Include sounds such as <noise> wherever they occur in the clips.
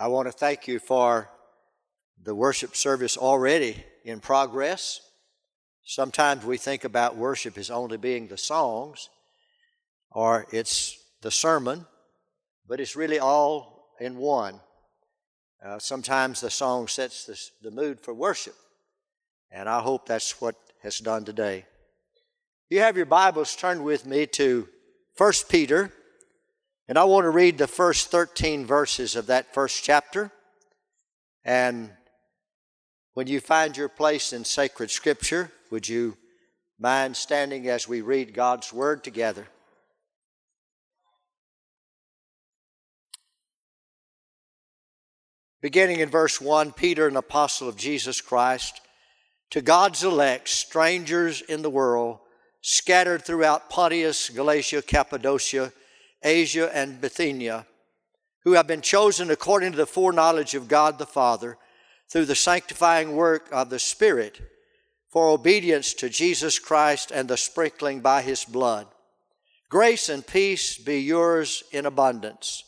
I want to thank you for the worship service already in progress. Sometimes we think about worship as only being the songs or it's the sermon, but it's really all in one. Uh, sometimes the song sets the, the mood for worship, and I hope that's what has done today. You have your Bibles turned with me to 1 Peter and I want to read the first 13 verses of that first chapter. And when you find your place in sacred scripture, would you mind standing as we read God's word together? Beginning in verse 1, Peter, an apostle of Jesus Christ, to God's elect, strangers in the world, scattered throughout Pontus, Galatia, Cappadocia, Asia, and Bithynia, who have been chosen according to the foreknowledge of God the Father through the sanctifying work of the Spirit for obedience to Jesus Christ and the sprinkling by his blood. Grace and peace be yours in abundance.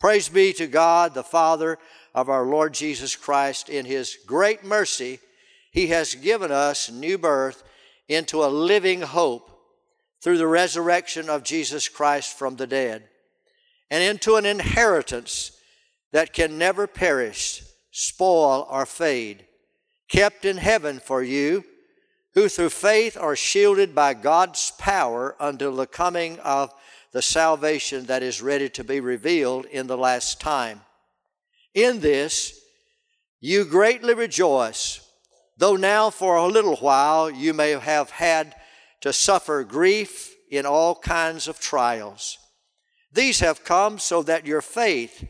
Praise be to God, the Father of our Lord Jesus Christ. In his great mercy, he has given us new birth into a living hope through the resurrection of Jesus Christ from the dead, and into an inheritance that can never perish, spoil, or fade, kept in heaven for you, who through faith are shielded by God's power until the coming of the salvation that is ready to be revealed in the last time. In this you greatly rejoice, though now for a little while you may have had to suffer grief in all kinds of trials. These have come so that your faith,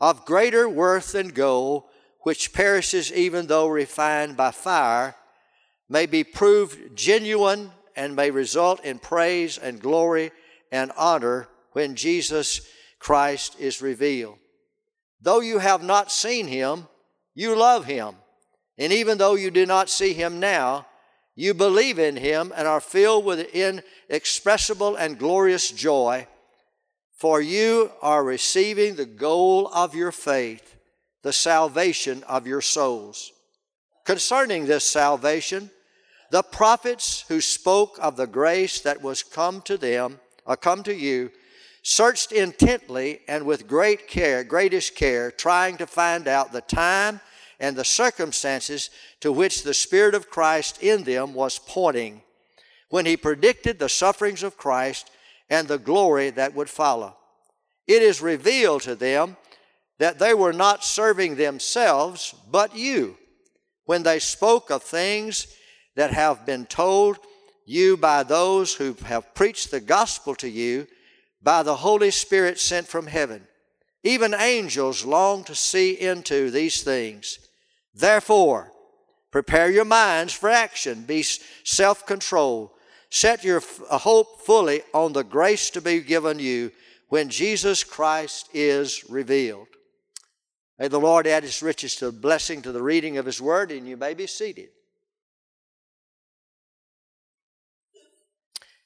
of greater worth than gold, which perishes even though refined by fire, may be proved genuine and may result in praise and glory and honor when Jesus Christ is revealed. Though you have not seen him, you love him. And even though you do not see him now, you believe in him and are filled with inexpressible and glorious joy, for you are receiving the goal of your faith, the salvation of your souls. Concerning this salvation, the prophets who spoke of the grace that was come to them, or uh, come to you, searched intently and with great care, greatest care, trying to find out the time and the circumstances to which the Spirit of Christ in them was pointing when he predicted the sufferings of Christ and the glory that would follow. It is revealed to them that they were not serving themselves, but you, when they spoke of things that have been told you by those who have preached the gospel to you by the Holy Spirit sent from heaven. Even angels long to see into these things. Therefore, prepare your minds for action. Be self controlled. Set your hope fully on the grace to be given you when Jesus Christ is revealed. May the Lord add his riches to the blessing to the reading of his word, and you may be seated.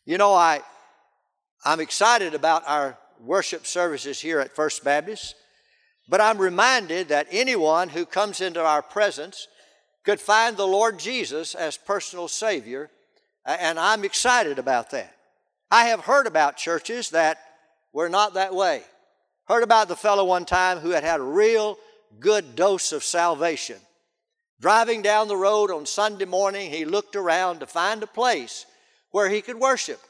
You know, I, I'm excited about our worship services here at First Baptist. But I'm reminded that anyone who comes into our presence could find the Lord Jesus as personal Savior, and I'm excited about that. I have heard about churches that were not that way. Heard about the fellow one time who had had a real good dose of salvation. Driving down the road on Sunday morning, he looked around to find a place where he could worship.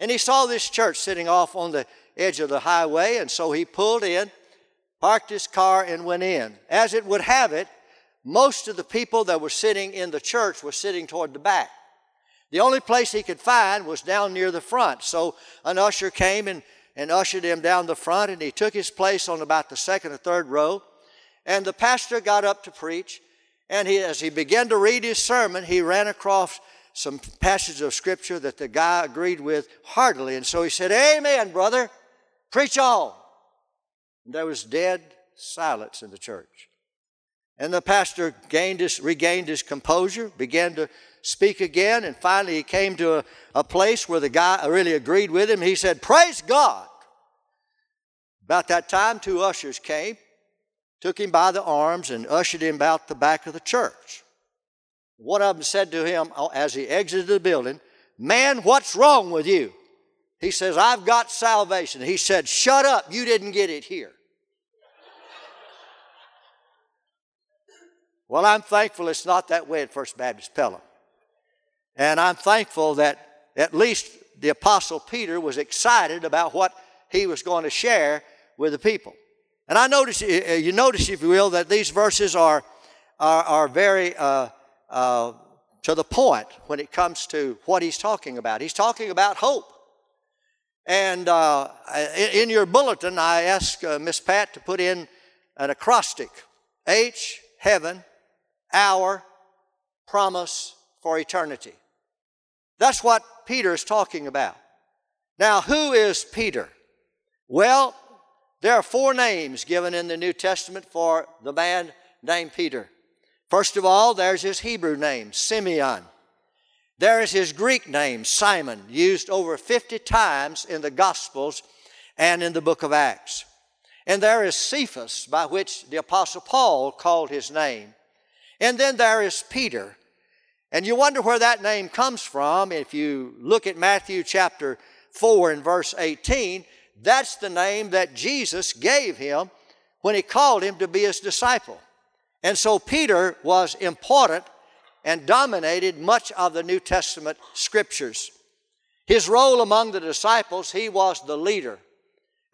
And he saw this church sitting off on the edge of the highway, and so he pulled in parked his car, and went in. As it would have it, most of the people that were sitting in the church were sitting toward the back. The only place he could find was down near the front. So an usher came and, and ushered him down the front, and he took his place on about the second or third row. And the pastor got up to preach, and he, as he began to read his sermon, he ran across some passages of scripture that the guy agreed with heartily. And so he said, Amen, brother. Preach on. There was dead silence in the church. And the pastor his, regained his composure, began to speak again, and finally he came to a, a place where the guy really agreed with him. He said, Praise God. About that time, two ushers came, took him by the arms and ushered him out the back of the church. One of them said to him uh, as he exited the building, Man, what's wrong with you? He says, I've got salvation. He said, Shut up, you didn't get it here. well, I'm thankful it's not that way at First Baptist Pelham. And I'm thankful that at least the Apostle Peter was excited about what he was going to share with the people. And I notice, you notice, if you will, that these verses are, are, are very uh, uh, to the point when it comes to what he's talking about. He's talking about hope. And uh, in your bulletin, I asked uh, Miss Pat to put in an acrostic H, heaven, our, promise for eternity. That's what Peter is talking about. Now, who is Peter? Well, there are four names given in the New Testament for the man named Peter. First of all, there's his Hebrew name, Simeon. There is his Greek name, Simon, used over 50 times in the Gospels and in the book of Acts. And there is Cephas, by which the Apostle Paul called his name. And then there is Peter. And you wonder where that name comes from. If you look at Matthew chapter 4 and verse 18, that's the name that Jesus gave him when he called him to be his disciple. And so Peter was important and dominated much of the New Testament scriptures. His role among the disciples, he was the leader.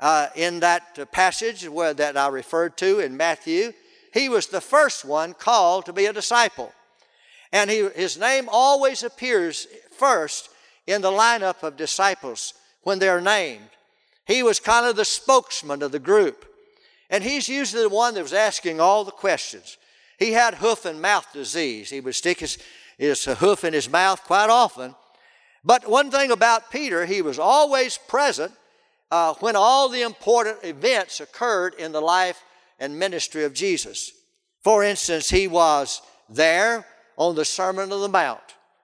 Uh, in that passage where, that I referred to in Matthew, he was the first one called to be a disciple. And he, his name always appears first in the lineup of disciples when they're named. He was kind of the spokesman of the group. And he's usually the one that was asking all the questions. He had hoof and mouth disease. He would stick his, his hoof in his mouth quite often. But one thing about Peter, he was always present uh, when all the important events occurred in the life and ministry of Jesus. For instance, he was there on the Sermon on the Mount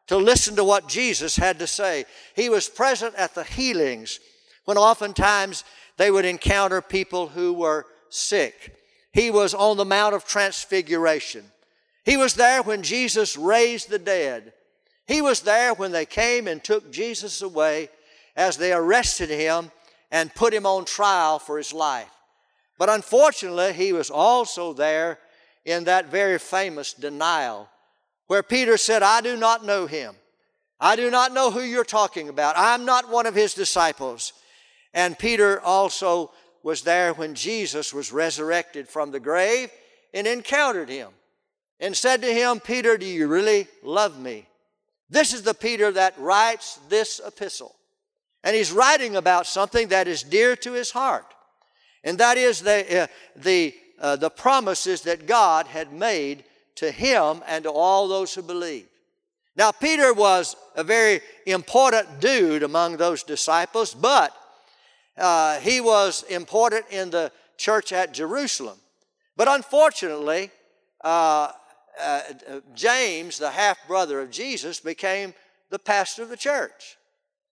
to listen to what Jesus had to say. He was present at the healings when oftentimes they would encounter people who were sick. He was on the Mount of Transfiguration. He was there when Jesus raised the dead. He was there when they came and took Jesus away as they arrested him and put him on trial for his life. But unfortunately, he was also there in that very famous denial where Peter said, I do not know him. I do not know who you're talking about. I'm not one of his disciples. And Peter also was there when Jesus was resurrected from the grave and encountered him and said to him, Peter, do you really love me? This is the Peter that writes this epistle. And he's writing about something that is dear to his heart. And that is the, uh, the, uh, the promises that God had made to him and to all those who believe. Now, Peter was a very important dude among those disciples, but uh, he was important in the church at Jerusalem. But unfortunately, uh, uh, James, the half brother of Jesus, became the pastor of the church.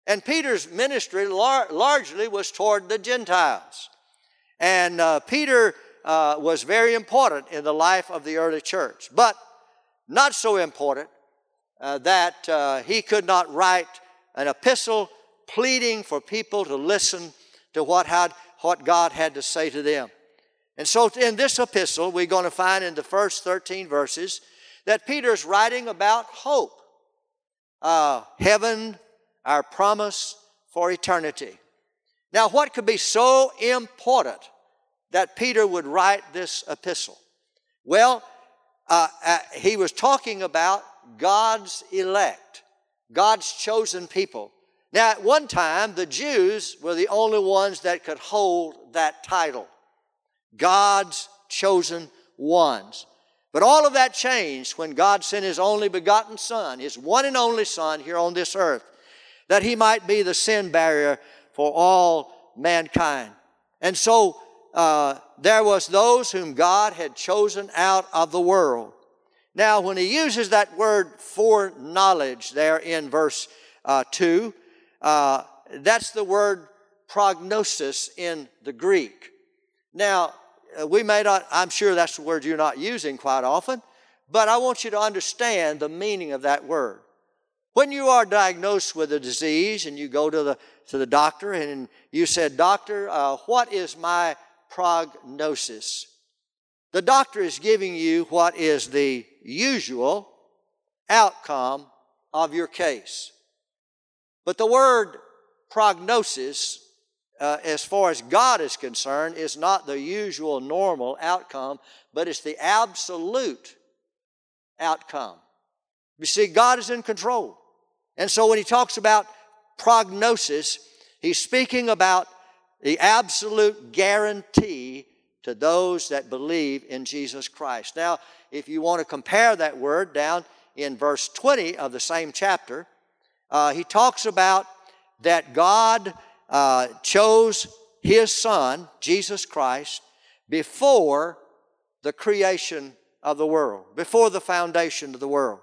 And Peter's ministry lar- largely was toward the Gentiles. And uh, Peter uh, was very important in the life of the early church, but not so important uh, that he could not write an epistle pleading for people to listen to what, had, what God had to say to them. And so in this epistle, we're going to find in the first 13 verses that Peter's writing about hope, uh, heaven, our promise for eternity. Now, what could be so important that Peter would write this epistle? Well, uh, uh, he was talking about God's elect, God's chosen people. Now, at one time, the Jews were the only ones that could hold that title God's chosen ones. But all of that changed when God sent His only begotten Son, His one and only Son, here on this earth, that He might be the sin bearer for all mankind. And so uh, there was those whom God had chosen out of the world. Now, when He uses that word foreknowledge there in verse uh, 2, uh, that's the word prognosis in the Greek. Now, uh, we may not, I'm sure that's the word you're not using quite often, but I want you to understand the meaning of that word. When you are diagnosed with a disease and you go to the, to the doctor and you said, Doctor, uh, what is my prognosis? The doctor is giving you what is the usual outcome of your case. But the word prognosis, uh, as far as God is concerned, is not the usual normal outcome, but it's the absolute outcome. You see, God is in control. And so when he talks about prognosis, he's speaking about the absolute guarantee to those that believe in Jesus Christ. Now, if you want to compare that word down in verse 20 of the same chapter, uh, he talks about that God uh, chose his Son, Jesus Christ, before the creation of the world, before the foundation of the world.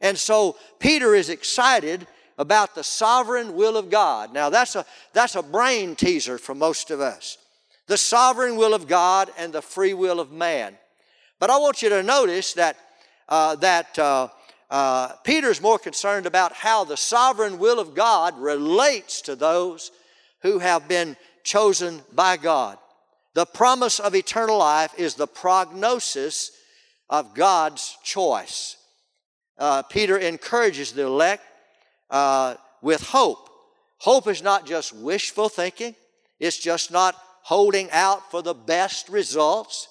And so Peter is excited about the sovereign will of God. Now that's a, that's a brain teaser for most of us. The sovereign will of God and the free will of man. But I want you to notice that, uh, that uh, uh, Peter's more concerned about how the sovereign will of God relates to those who have been chosen by God. The promise of eternal life is the prognosis of God's choice uh, Peter encourages the elect uh, with hope. Hope is not just wishful thinking, it's just not holding out for the best results.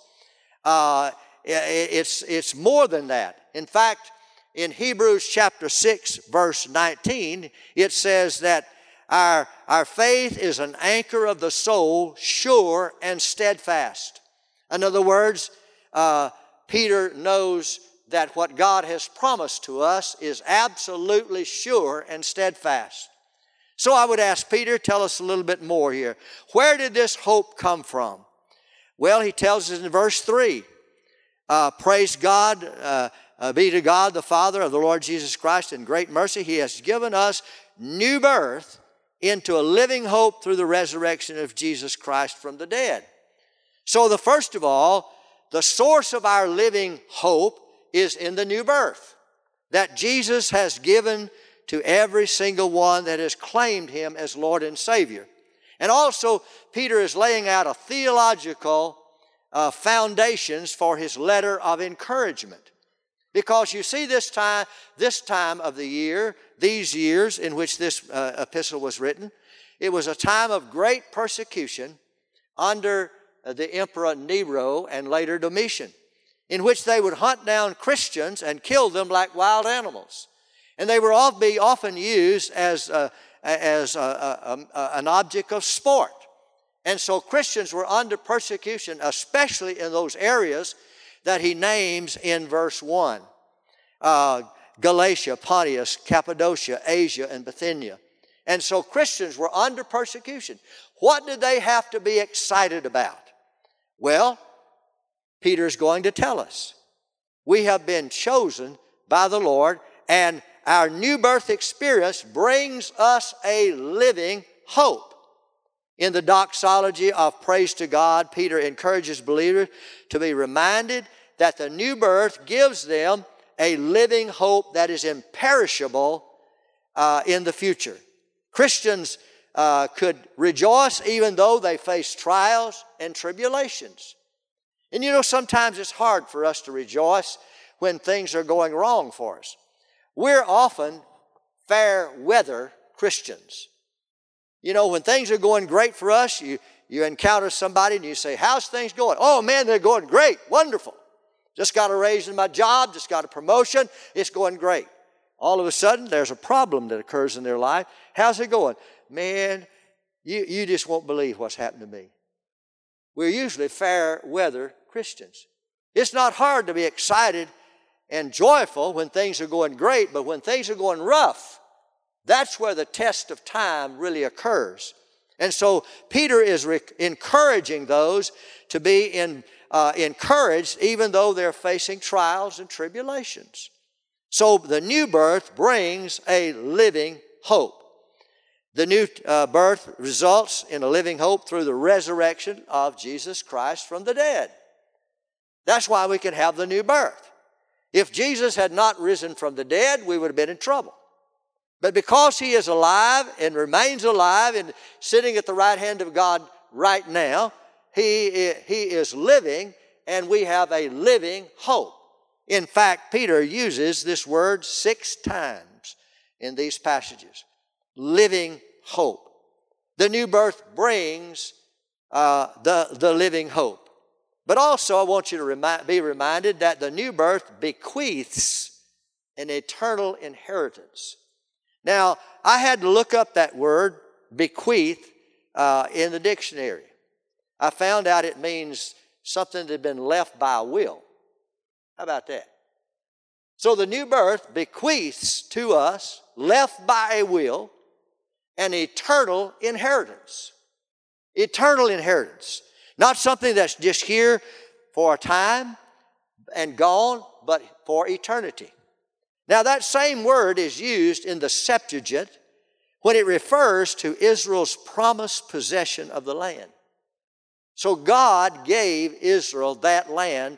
Uh, it's, it's more than that. In fact, in Hebrews chapter 6, verse 19, it says that our, our faith is an anchor of the soul, sure and steadfast. In other words, uh, Peter knows that what God has promised to us is absolutely sure and steadfast. So I would ask Peter, tell us a little bit more here. Where did this hope come from? Well, he tells us in verse 3 uh, Praise God, uh, uh, be to God the Father of the Lord Jesus Christ in great mercy. He has given us new birth into a living hope through the resurrection of Jesus Christ from the dead. So, the first of all, the source of our living hope is in the new birth that Jesus has given to every single one that has claimed him as Lord and Savior. And also, Peter is laying out a theological uh, foundations for his letter of encouragement. Because you see, this time, this time of the year, these years in which this uh, epistle was written, it was a time of great persecution under uh, the Emperor Nero and later Domitian in which they would hunt down Christians and kill them like wild animals. And they would be often used as, a, as a, a, an object of sport. And so Christians were under persecution, especially in those areas that he names in verse 1 uh, Galatia, Pontus, Cappadocia, Asia, and Bithynia. And so Christians were under persecution. What did they have to be excited about? Well, Peter's going to tell us. We have been chosen by the Lord, and our new birth experience brings us a living hope. In the doxology of praise to God, Peter encourages believers to be reminded that the new birth gives them a living hope that is imperishable uh, in the future. Christians uh, could rejoice even though they face trials and tribulations. And you know, sometimes it's hard for us to rejoice when things are going wrong for us. We're often fair weather Christians. You know, when things are going great for us, you, you encounter somebody and you say, How's things going? Oh man, they're going great, wonderful. Just got a raise in my job, just got a promotion, it's going great. All of a sudden, there's a problem that occurs in their life. How's it going? Man, you, you just won't believe what's happened to me. We're usually fair weather Christians. It's not hard to be excited and joyful when things are going great, but when things are going rough, that's where the test of time really occurs. And so Peter is re- encouraging those to be in, uh, encouraged even though they're facing trials and tribulations. So the new birth brings a living hope. The new uh, birth results in a living hope through the resurrection of Jesus Christ from the dead. That's why we can have the new birth. If Jesus had not risen from the dead, we would have been in trouble. But because he is alive and remains alive and sitting at the right hand of God right now, he, he is living and we have a living hope. In fact, Peter uses this word six times in these passages living hope. The new birth brings uh, the, the living hope. But also, I want you to remi- be reminded that the new birth bequeaths an eternal inheritance. Now, I had to look up that word, bequeath, uh, in the dictionary. I found out it means something that had been left by will. How about that? So the new birth bequeaths to us, left by a will, an eternal inheritance. Eternal inheritance. Not something that's just here for a time and gone, but for eternity. Now, that same word is used in the Septuagint when it refers to Israel's promised possession of the land. So, God gave Israel that land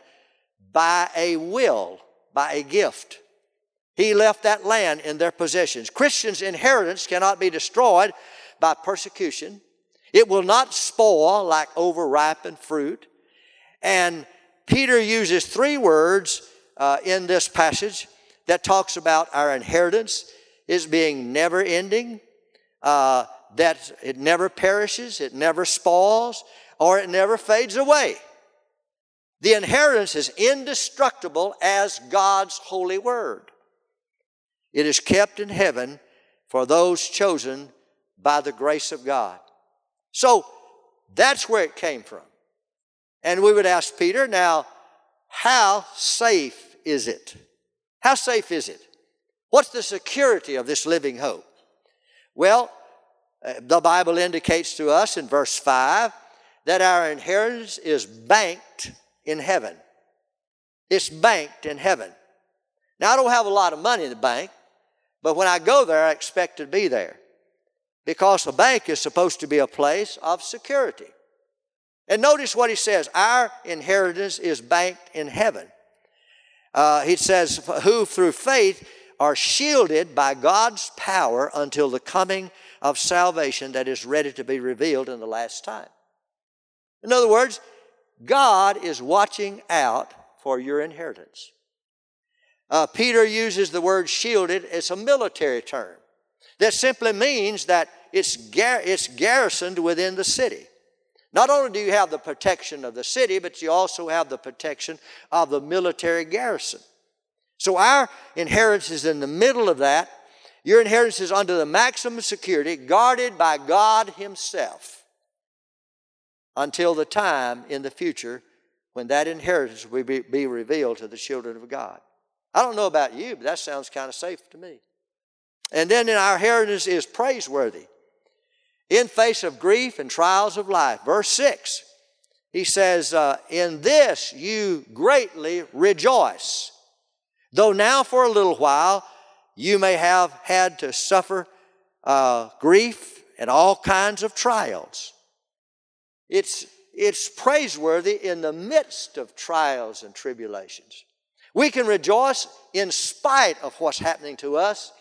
by a will, by a gift. He left that land in their possessions. Christians' inheritance cannot be destroyed by persecution. It will not spoil like overripened fruit. And Peter uses three words uh, in this passage that talks about our inheritance is being never ending, uh, that it never perishes, it never spoils, or it never fades away. The inheritance is indestructible as God's holy word. It is kept in heaven for those chosen by the grace of God. So that's where it came from. And we would ask Peter, now, how safe is it? How safe is it? What's the security of this living hope? Well, uh, the Bible indicates to us in verse 5 that our inheritance is banked in heaven. It's banked in heaven. Now, I don't have a lot of money in the bank, but when I go there, I expect to be there because a bank is supposed to be a place of security. And notice what he says our inheritance is banked in heaven. Uh, he says, who through faith are shielded by God's power until the coming of salvation that is ready to be revealed in the last time. In other words, God is watching out for your inheritance. Uh, Peter uses the word shielded, it's a military term that simply means that it's, gar- it's garrisoned within the city. Not only do you have the protection of the city, but you also have the protection of the military garrison. So our inheritance is in the middle of that. Your inheritance is under the maximum security, guarded by God Himself until the time in the future when that inheritance will be, be revealed to the children of God. I don't know about you, but that sounds kind of safe to me. And then in our inheritance is praiseworthy in face of grief and trials of life. Verse 6, he says, uh, In this you greatly rejoice, though now for a little while you may have had to suffer uh, grief and all kinds of trials. It's, it's praiseworthy in the midst of trials and tribulations. We can rejoice in spite of what's happening to us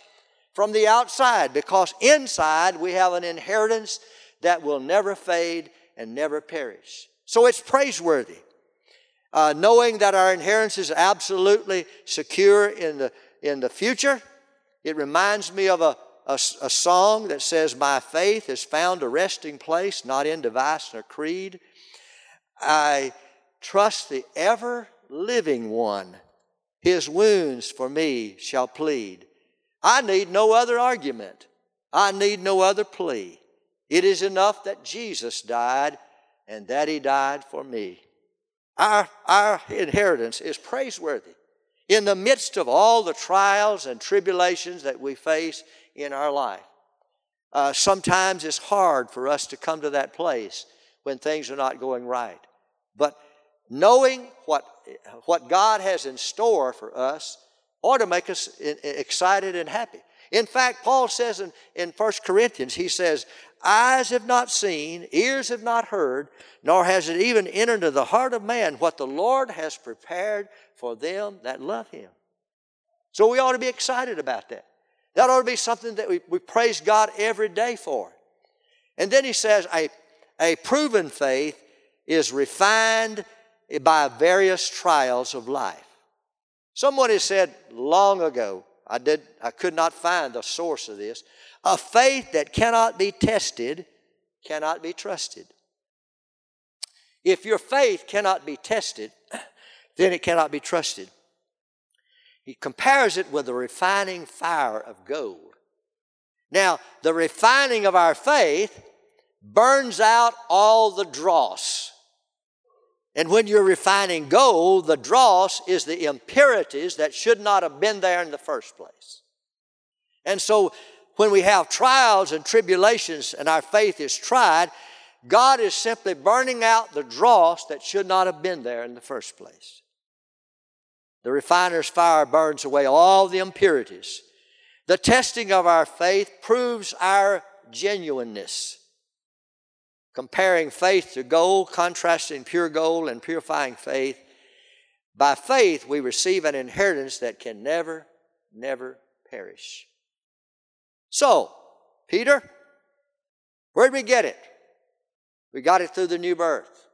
from the outside because inside we have an inheritance that will never fade and never perish. So it's praiseworthy. Uh, knowing that our inheritance is absolutely secure in the, in the future, it reminds me of a, a, a song that says, My faith has found a resting place, not in device nor creed. I trust the ever living one. His wounds for me shall plead. I need no other argument. I need no other plea. It is enough that Jesus died and that He died for me. Our, our inheritance is praiseworthy. In the midst of all the trials and tribulations that we face in our life, uh, sometimes it's hard for us to come to that place when things are not going right. But knowing what, what God has in store for us ought to make us excited and happy. In fact, Paul says in, in 1 Corinthians, he says, Eyes have not seen, ears have not heard, nor has it even entered into the heart of man what the Lord has prepared for them that love him. So we ought to be excited about that. That ought to be something that we, we praise God every day for. And then he says, a, a proven faith is refined by various trials of life. Someone has said long ago, I did I could not find the source of this, a faith that cannot be tested cannot be trusted. If your faith cannot be tested, <clears throat> then it cannot be trusted. He compares it with the refining fire of gold. Now, the refining of our faith burns out all the dross. And when you're refining gold, the dross is the impurities that should not have been there in the first place. And so when we have trials and tribulations and our faith is tried, God is simply burning out the dross that should not have been there in the first place. The refiner's fire burns away all the impurities. The testing of our faith proves our genuineness. Comparing faith to gold, contrasting pure gold and purifying faith. By faith, we receive an inheritance that can never, never perish. So, Peter, where'd we get it? We got it through the new birth.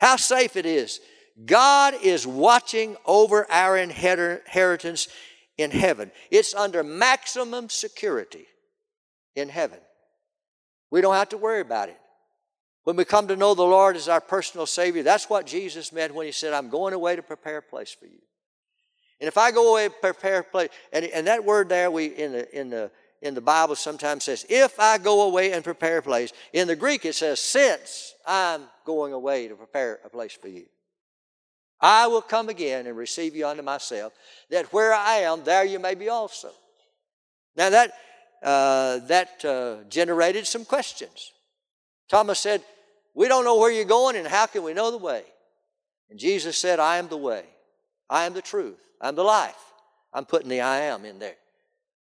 How safe it is. God is watching over our inheritance in heaven. It's under maximum security in heaven. We don't have to worry about it. When we come to know the Lord as our personal Savior, that's what Jesus meant when He said, I'm going away to prepare a place for you. And if I go away to prepare a place, and, and that word there we in the in the in the Bible sometimes says, if I go away and prepare a place. In the Greek, it says, since I'm going away to prepare a place for you. I will come again and receive you unto myself, that where I am, there you may be also. Now, that, uh, that uh, generated some questions. Thomas said, We don't know where you're going, and how can we know the way? And Jesus said, I am the way, I am the truth, I'm the life. I'm putting the I am in there.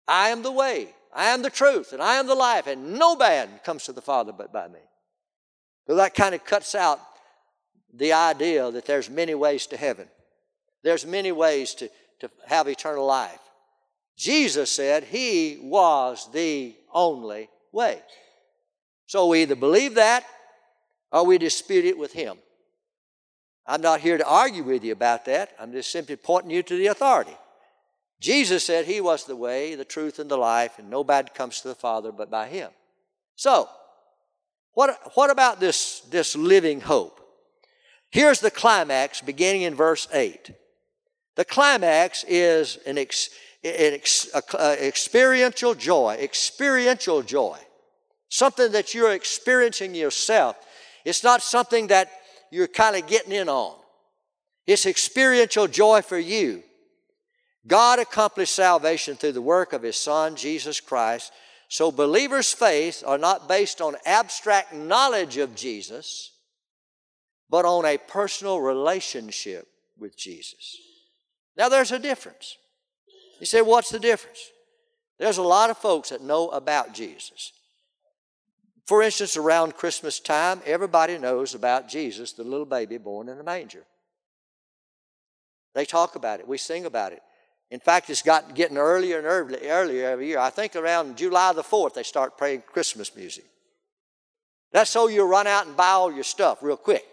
I am the way, I am the truth, and I am the life, and no man comes to the Father but by me. So that kind of cuts out the idea that there's many ways to heaven. There's many ways to, to have eternal life. Jesus said he was the only way. So we either believe that or we dispute it with him. I'm not here to argue with you about that. I'm just simply pointing you to the authority. Jesus said he was the way, the truth, and the life, and nobody comes to the Father but by him. So, what, what about this, this living hope? Here's the climax beginning in verse 8. The climax is an, ex, an ex, a, a experiential joy, experiential joy. Something that you're experiencing yourself. It's not something that you're kind of getting in on. It's experiential joy for you. God accomplished salvation through the work of His Son, Jesus Christ. So believers' faith are not based on abstract knowledge of Jesus, but on a personal relationship with Jesus. Now, there's a difference. You say, what's the difference? There's a lot of folks that know about Jesus. For instance, around Christmas time, everybody knows about Jesus, the little baby born in a manger. They talk about it, we sing about it. In fact, it's got getting earlier and earlier, earlier every year. I think around July the 4th, they start playing Christmas music. That's so you'll run out and buy all your stuff real quick.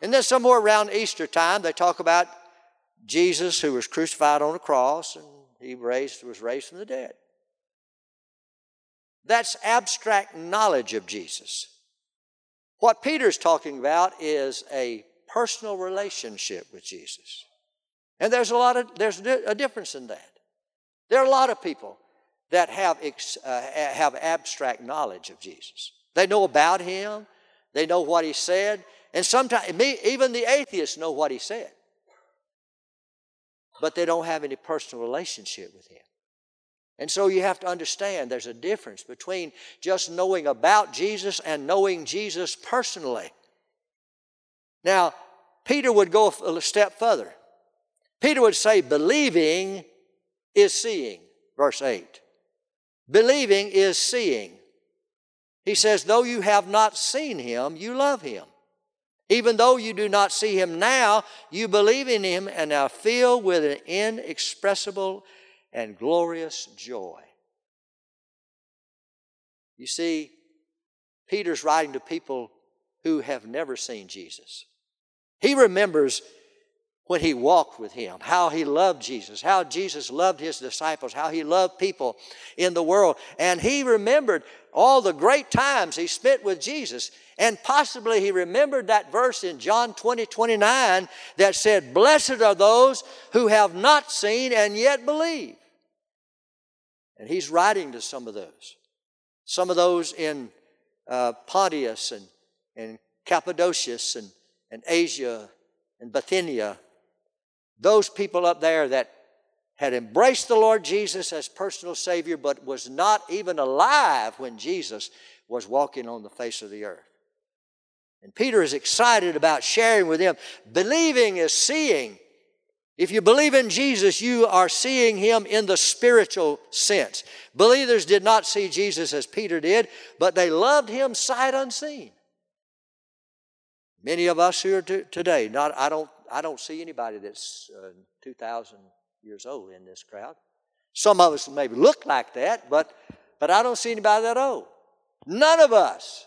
And then somewhere around Easter time, they talk about Jesus who was crucified on a cross and he raised, was raised from the dead. That's abstract knowledge of Jesus. What Peter's talking about is a personal relationship with Jesus. And there's a lot of, there's a difference in that. There are a lot of people that have, uh, have abstract knowledge of Jesus. They know about him, they know what he said, and sometimes even the atheists know what he said. But they don't have any personal relationship with him. And so you have to understand there's a difference between just knowing about Jesus and knowing Jesus personally. Now, Peter would go a step further. Peter would say, believing is seeing, verse 8. Believing is seeing. He says, though you have not seen him, you love him. Even though you do not see him now, you believe in him and are filled with an inexpressible and glorious joy. You see, Peter's writing to people who have never seen Jesus. He remembers when he walked with him, how he loved Jesus, how Jesus loved his disciples, how he loved people in the world. And he remembered all the great times he spent with Jesus. And possibly he remembered that verse in John 20, 29 that said, Blessed are those who have not seen and yet believe. And he's writing to some of those. Some of those in uh, Pontius and, and Cappadocia and, and Asia and Bithynia those people up there that had embraced the Lord Jesus as personal Savior, but was not even alive when Jesus was walking on the face of the earth. And Peter is excited about sharing with them. Believing is seeing. If you believe in Jesus, you are seeing him in the spiritual sense. Believers did not see Jesus as Peter did, but they loved him sight unseen. Many of us here today, not I don't I don't see anybody that's uh, 2,000 years old in this crowd. Some of us maybe look like that, but, but I don't see anybody that old. None of us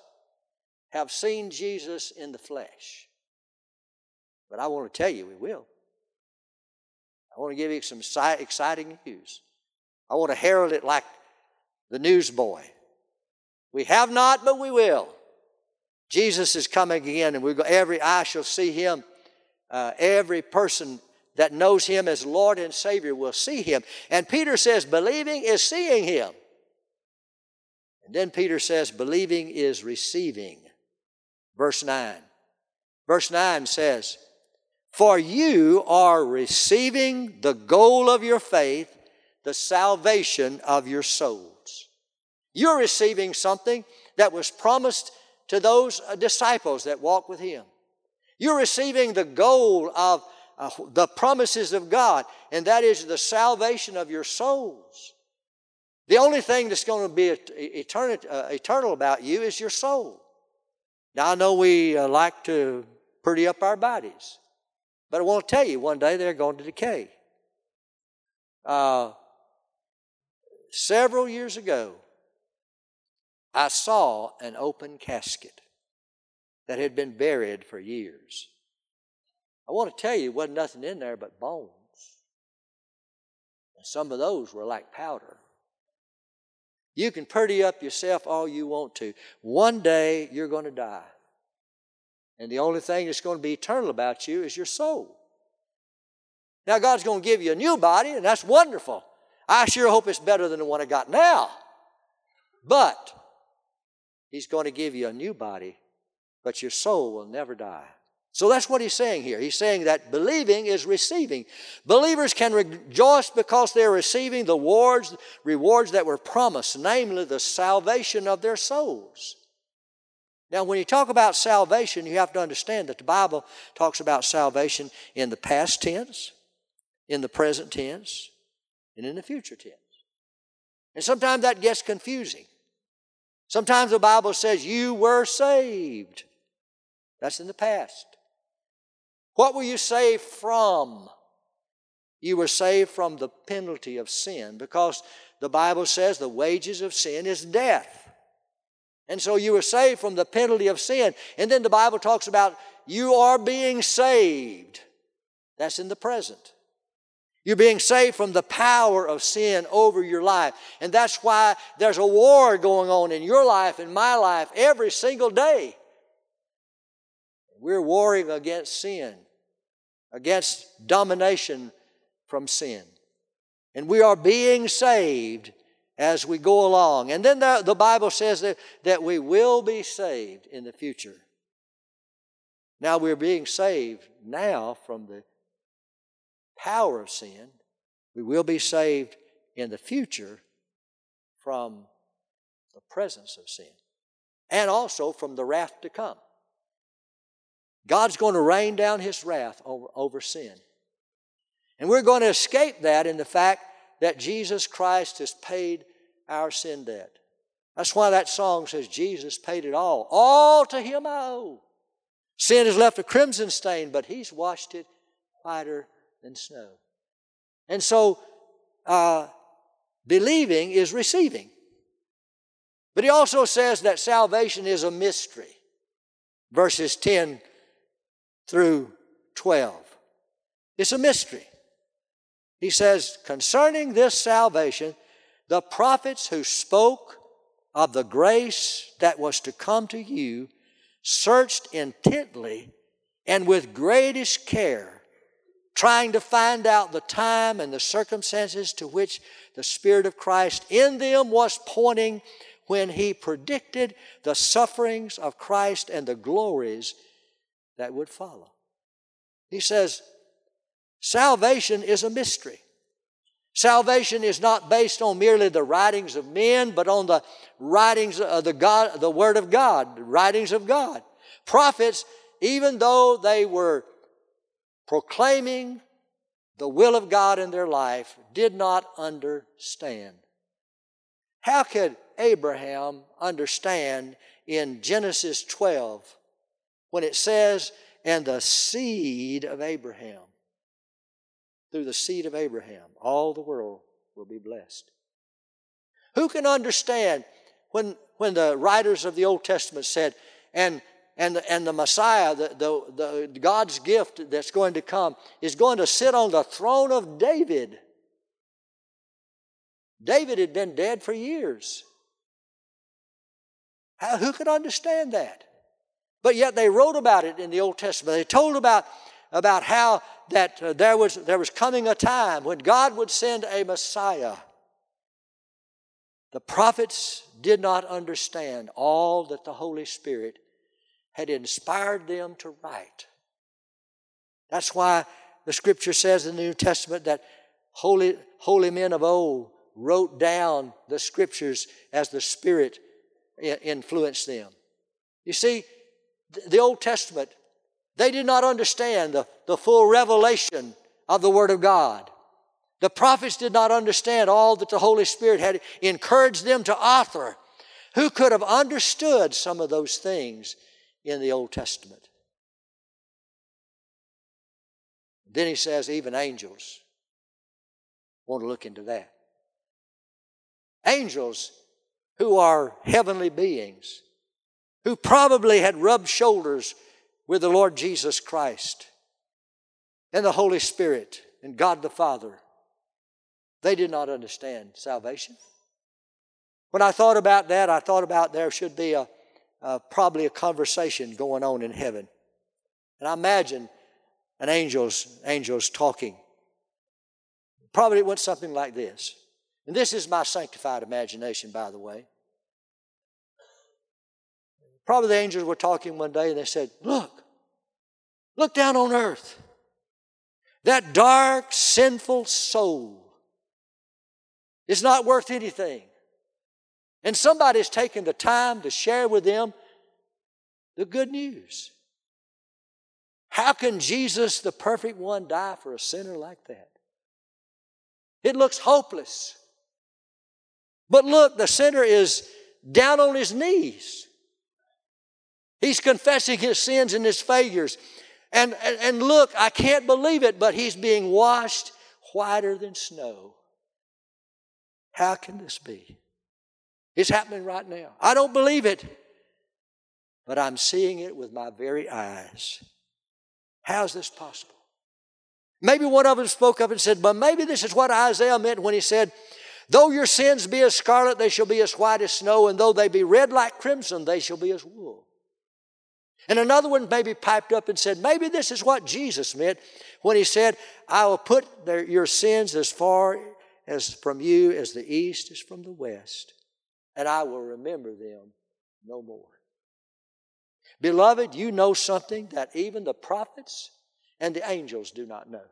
have seen Jesus in the flesh. But I want to tell you, we will. I want to give you some exciting news. I want to herald it like the newsboy. We have not, but we will. Jesus is coming again, and we go, every eye shall see him, uh, every person that knows him as Lord and Savior will see him. And Peter says, believing is seeing him. And then Peter says, believing is receiving. Verse 9. Verse 9 says, For you are receiving the goal of your faith, the salvation of your souls. You're receiving something that was promised to those disciples that walked with him. You're receiving the goal of uh, the promises of God, and that is the salvation of your souls. The only thing that's going to be eternal, uh, eternal about you is your soul. Now, I know we uh, like to pretty up our bodies, but I want to tell you one day they're going to decay. Uh, several years ago, I saw an open casket that had been buried for years. I want to tell you, wasn't nothing in there but bones. And some of those were like powder. You can pretty up yourself all you want to. One day you're going to die. And the only thing that's going to be eternal about you is your soul. Now, God's going to give you a new body, and that's wonderful. I sure hope it's better than the one I got now. But He's going to give you a new body but your soul will never die. So that's what he's saying here. He's saying that believing is receiving. Believers can rejoice because they're receiving the rewards, rewards that were promised, namely the salvation of their souls. Now, when you talk about salvation, you have to understand that the Bible talks about salvation in the past tense, in the present tense, and in the future tense. And sometimes that gets confusing. Sometimes the Bible says you were saved. That's in the past. What were you saved from? You were saved from the penalty of sin because the Bible says the wages of sin is death. And so you were saved from the penalty of sin. And then the Bible talks about you are being saved. That's in the present. You're being saved from the power of sin over your life. And that's why there's a war going on in your life and my life every single day. We're warring against sin, against domination from sin. And we are being saved as we go along. And then the, the Bible says that, that we will be saved in the future. Now we're being saved now from the power of sin. We will be saved in the future from the presence of sin and also from the wrath to come. God's going to rain down His wrath over, over sin. And we're going to escape that in the fact that Jesus Christ has paid our sin debt. That's why that song says, Jesus paid it all. All to Him I owe. Sin has left a crimson stain, but He's washed it whiter than snow. And so, uh, believing is receiving. But He also says that salvation is a mystery. Verses 10 through 12. It's a mystery. He says, concerning this salvation, the prophets who spoke of the grace that was to come to you searched intently and with greatest care, trying to find out the time and the circumstances to which the Spirit of Christ in them was pointing when he predicted the sufferings of Christ and the glories that would follow. He says, Salvation is a mystery. Salvation is not based on merely the writings of men, but on the writings of the God, the Word of God, the writings of God. Prophets, even though they were proclaiming the will of God in their life, did not understand. How could Abraham understand in Genesis 12 when it says, and the seed of Abraham? through the seed of Abraham, all the world will be blessed. Who can understand when, when the writers of the Old Testament said, and, and, the, and the Messiah, the, the, the God's gift that's going to come, is going to sit on the throne of David? David had been dead for years. How, who could understand that? But yet they wrote about it in the Old Testament. They told about about how that uh, there, was, there was coming a time when God would send a Messiah. The prophets did not understand all that the Holy Spirit had inspired them to write. That's why the scripture says in the New Testament that holy, holy men of old wrote down the scriptures as the Spirit influenced them. You see, the Old Testament they did not understand the, the full revelation of the Word of God. The prophets did not understand all that the Holy Spirit had encouraged them to author. Who could have understood some of those things in the Old Testament? Then he says, even angels want to look into that. Angels who are heavenly beings, who probably had rubbed shoulders with the Lord Jesus Christ and the Holy Spirit and God the Father. They did not understand salvation. When I thought about that, I thought about there should be a, a probably a conversation going on in heaven. And I imagine an angels, angels talking. Probably it went something like this. And this is my sanctified imagination, by the way. Probably the angels were talking one day and they said, Look, look down on earth. That dark, sinful soul is not worth anything. And somebody's taken the time to share with them the good news. How can Jesus, the perfect one, die for a sinner like that? It looks hopeless. But look, the sinner is down on his knees. He's confessing his sins and his failures. And, and, and look, I can't believe it, but he's being washed whiter than snow. How can this be? It's happening right now. I don't believe it, but I'm seeing it with my very eyes. How's this possible? Maybe one of them spoke up and said, But maybe this is what Isaiah meant when he said, Though your sins be as scarlet, they shall be as white as snow, and though they be red like crimson, they shall be as wool. And another one maybe piped up and said, maybe this is what Jesus meant when he said, I will put their, your sins as far as from you as the east is from the west, and I will remember them no more. Beloved, you know something that even the prophets and the angels do not know.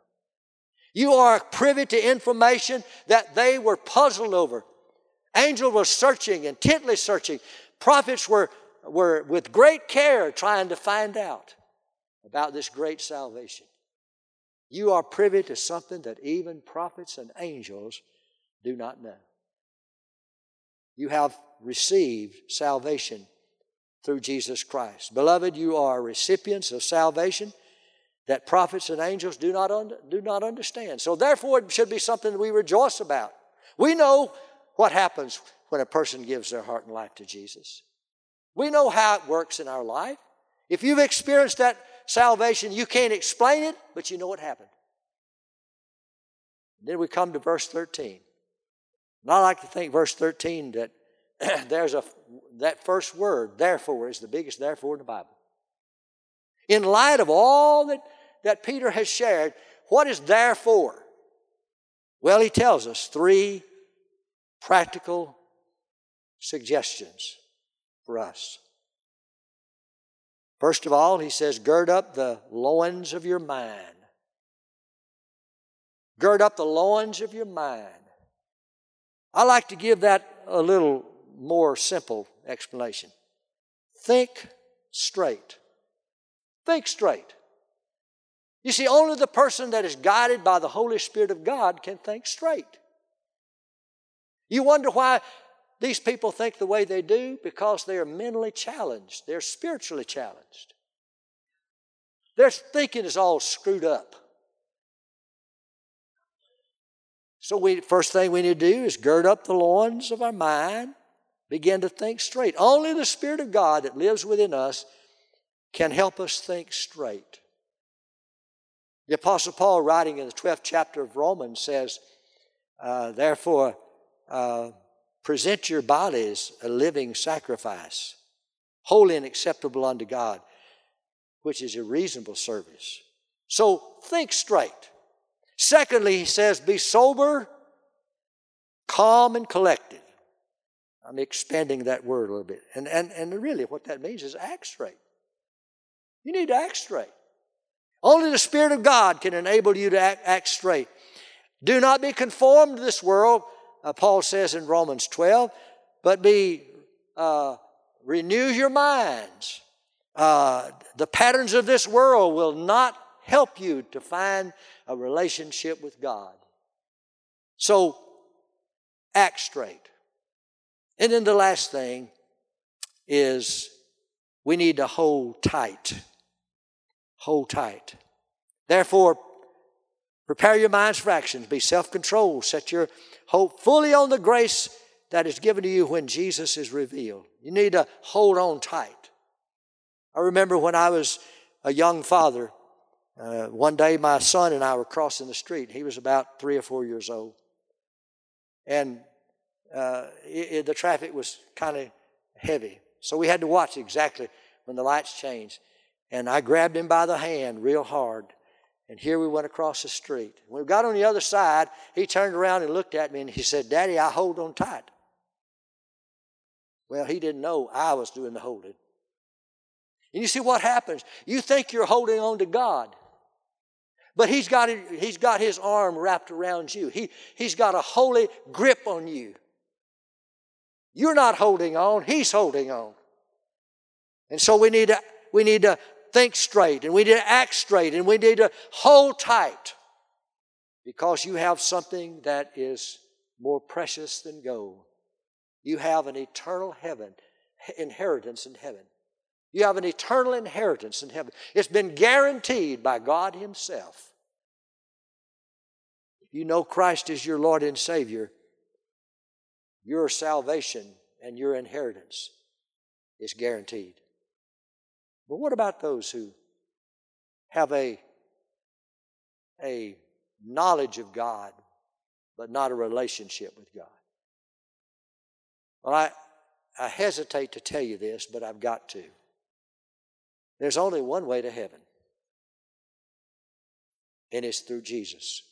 You are privy to information that they were puzzled over. Angels were searching, intently searching. Prophets were were with great care trying to find out about this great salvation. You are privy to something that even prophets and angels do not know. you have received salvation through Jesus Christ. Beloved, you are recipients of salvation that prophets and angels do not, un- do not understand. So, therefore, it should be something that we rejoice about. We know what happens when a person gives their heart and life to Jesus. We know how it works in our life. If you've experienced that salvation, you can't explain it, but you know what happened. Then we come to verse 13. And I like to think verse 13 that <clears throat> there's a that first word, therefore, is the biggest therefore in the Bible. In light of all that, that Peter has shared, what is therefore? Well, he tells us three practical suggestions for us. First of all, he says, gird up the loins of your mind. Gird up the loins of your mind. I like to give that a little more simple explanation. Think straight. Think straight. You see, only the person that is guided by the Holy Spirit of God can think straight. You wonder why these people think the way they do? Because they are mentally challenged, they're spiritually challenged. Their thinking is all screwed up. So, we, first thing we need to do is gird up the loins of our mind, begin to think straight. Only the Spirit of God that lives within us can help us think straight. The Apostle Paul, writing in the 12th chapter of Romans, says, uh, Therefore, uh, present your bodies a living sacrifice, holy and acceptable unto God, which is a reasonable service. So think straight. Secondly, he says, be sober, calm, and collected. I'm expanding that word a little bit. And, and, and really, what that means is act straight. You need to act straight. Only the Spirit of God can enable you to act, act straight. Do not be conformed to this world, uh, Paul says in Romans 12, but be uh, renew your minds. Uh, the patterns of this world will not help you to find a relationship with God. So, act straight. And then the last thing is we need to hold tight. Hold tight. Therefore, prepare your minds for actions. Be self controlled. Set your hope fully on the grace that is given to you when Jesus is revealed. You need to hold on tight. I remember when I was a young father, uh, one day, my son and I were crossing the street. He was about three or four years old. And uh, it, it, the traffic was kind of heavy. So we had to watch exactly when the lights changed. And I grabbed him by the hand real hard. And here we went across the street. When we got on the other side, he turned around and looked at me and he said, Daddy, I hold on tight. Well, he didn't know I was doing the holding. And you see what happens? You think you're holding on to God. But he's got, he's got his arm wrapped around you. He, he's got a holy grip on you. You're not holding on, he's holding on. And so we need to, we need to think straight and we need to act straight and we need to hold tight because you have something that is more precious than gold. You have an eternal heaven, inheritance in heaven. You have an eternal inheritance in heaven. It's been guaranteed by God Himself. If you know Christ is your Lord and Savior, your salvation and your inheritance is guaranteed. But what about those who have a, a knowledge of God, but not a relationship with God? Well, I, I hesitate to tell you this, but I've got to. There's only one way to heaven, and it's through Jesus.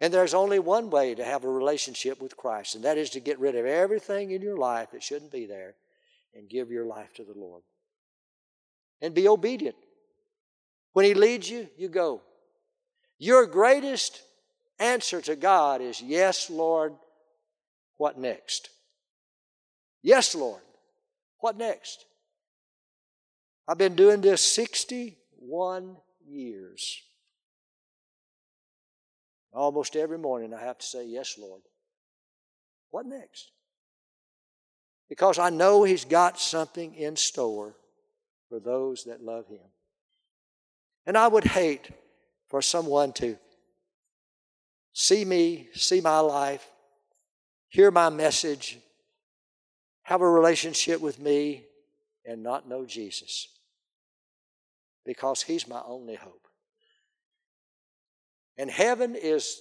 And there's only one way to have a relationship with Christ, and that is to get rid of everything in your life that shouldn't be there and give your life to the Lord. And be obedient. When He leads you, you go. Your greatest answer to God is, Yes, Lord, what next? Yes, Lord, what next? I've been doing this 61 years. Almost every morning I have to say, Yes, Lord. What next? because I know He's got something in store for those that love Him. And I would hate for someone to see me, see my life, hear my message, have a relationship with me, and not know Jesus. Because He's my only hope. And heaven is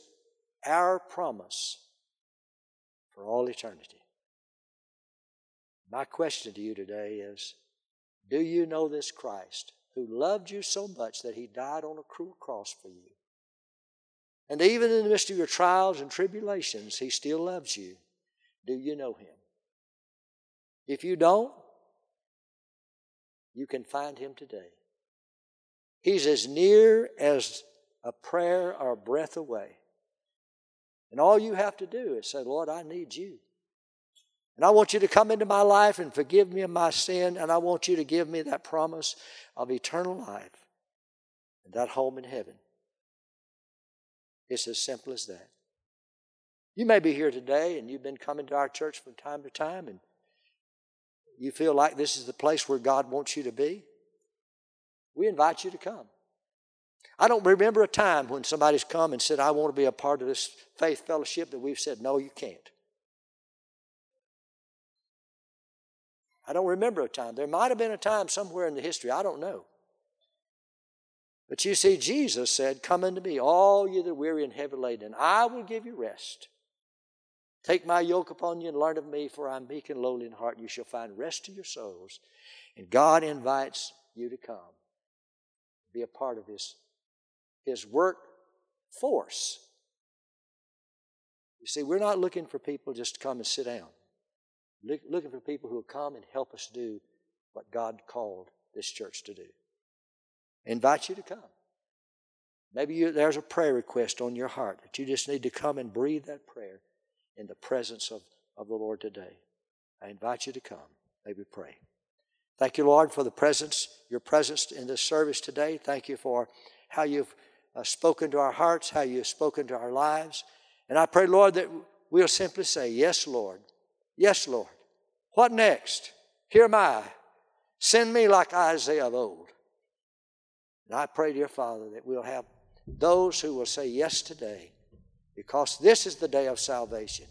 our promise for all eternity. My question to you today is Do you know this Christ who loved you so much that he died on a cruel cross for you? And even in the midst of your trials and tribulations, he still loves you. Do you know him? If you don't, you can find him today. He's as near as a prayer or a breath away. And all you have to do is say, Lord, I need you. And I want you to come into my life and forgive me of my sin, and I want you to give me that promise of eternal life and that home in heaven. It's as simple as that. You may be here today and you've been coming to our church from time to time and you feel like this is the place where God wants you to be. We invite you to come. I don't remember a time when somebody's come and said, I want to be a part of this faith fellowship that we've said, no, you can't. I don't remember a time. There might have been a time somewhere in the history, I don't know. But you see, Jesus said, Come unto me, all you that are weary and heavy laden, and I will give you rest. Take my yoke upon you and learn of me, for I'm meek and lowly in heart. You shall find rest to your souls. And God invites you to come, be a part of His, his work force. You see, we're not looking for people just to come and sit down looking for people who will come and help us do what God called this church to do. I invite you to come. Maybe you, there's a prayer request on your heart that you just need to come and breathe that prayer in the presence of, of the Lord today. I invite you to come. Maybe pray. Thank you, Lord, for the presence, your presence in this service today. Thank you for how you've uh, spoken to our hearts, how you've spoken to our lives. And I pray, Lord, that we'll simply say, Yes, Lord. Yes, Lord. What next? Here am I. Send me like Isaiah of old. And I pray, dear Father, that we'll have those who will say yes today because this is the day of salvation.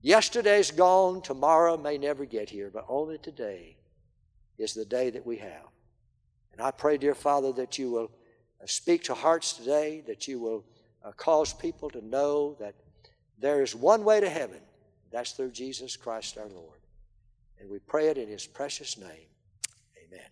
Yesterday's gone, tomorrow may never get here, but only today is the day that we have. And I pray, dear Father, that you will uh, speak to hearts today, that you will uh, cause people to know that there is one way to heaven. That's through Jesus Christ our Lord. And we pray it in His precious name. Amen.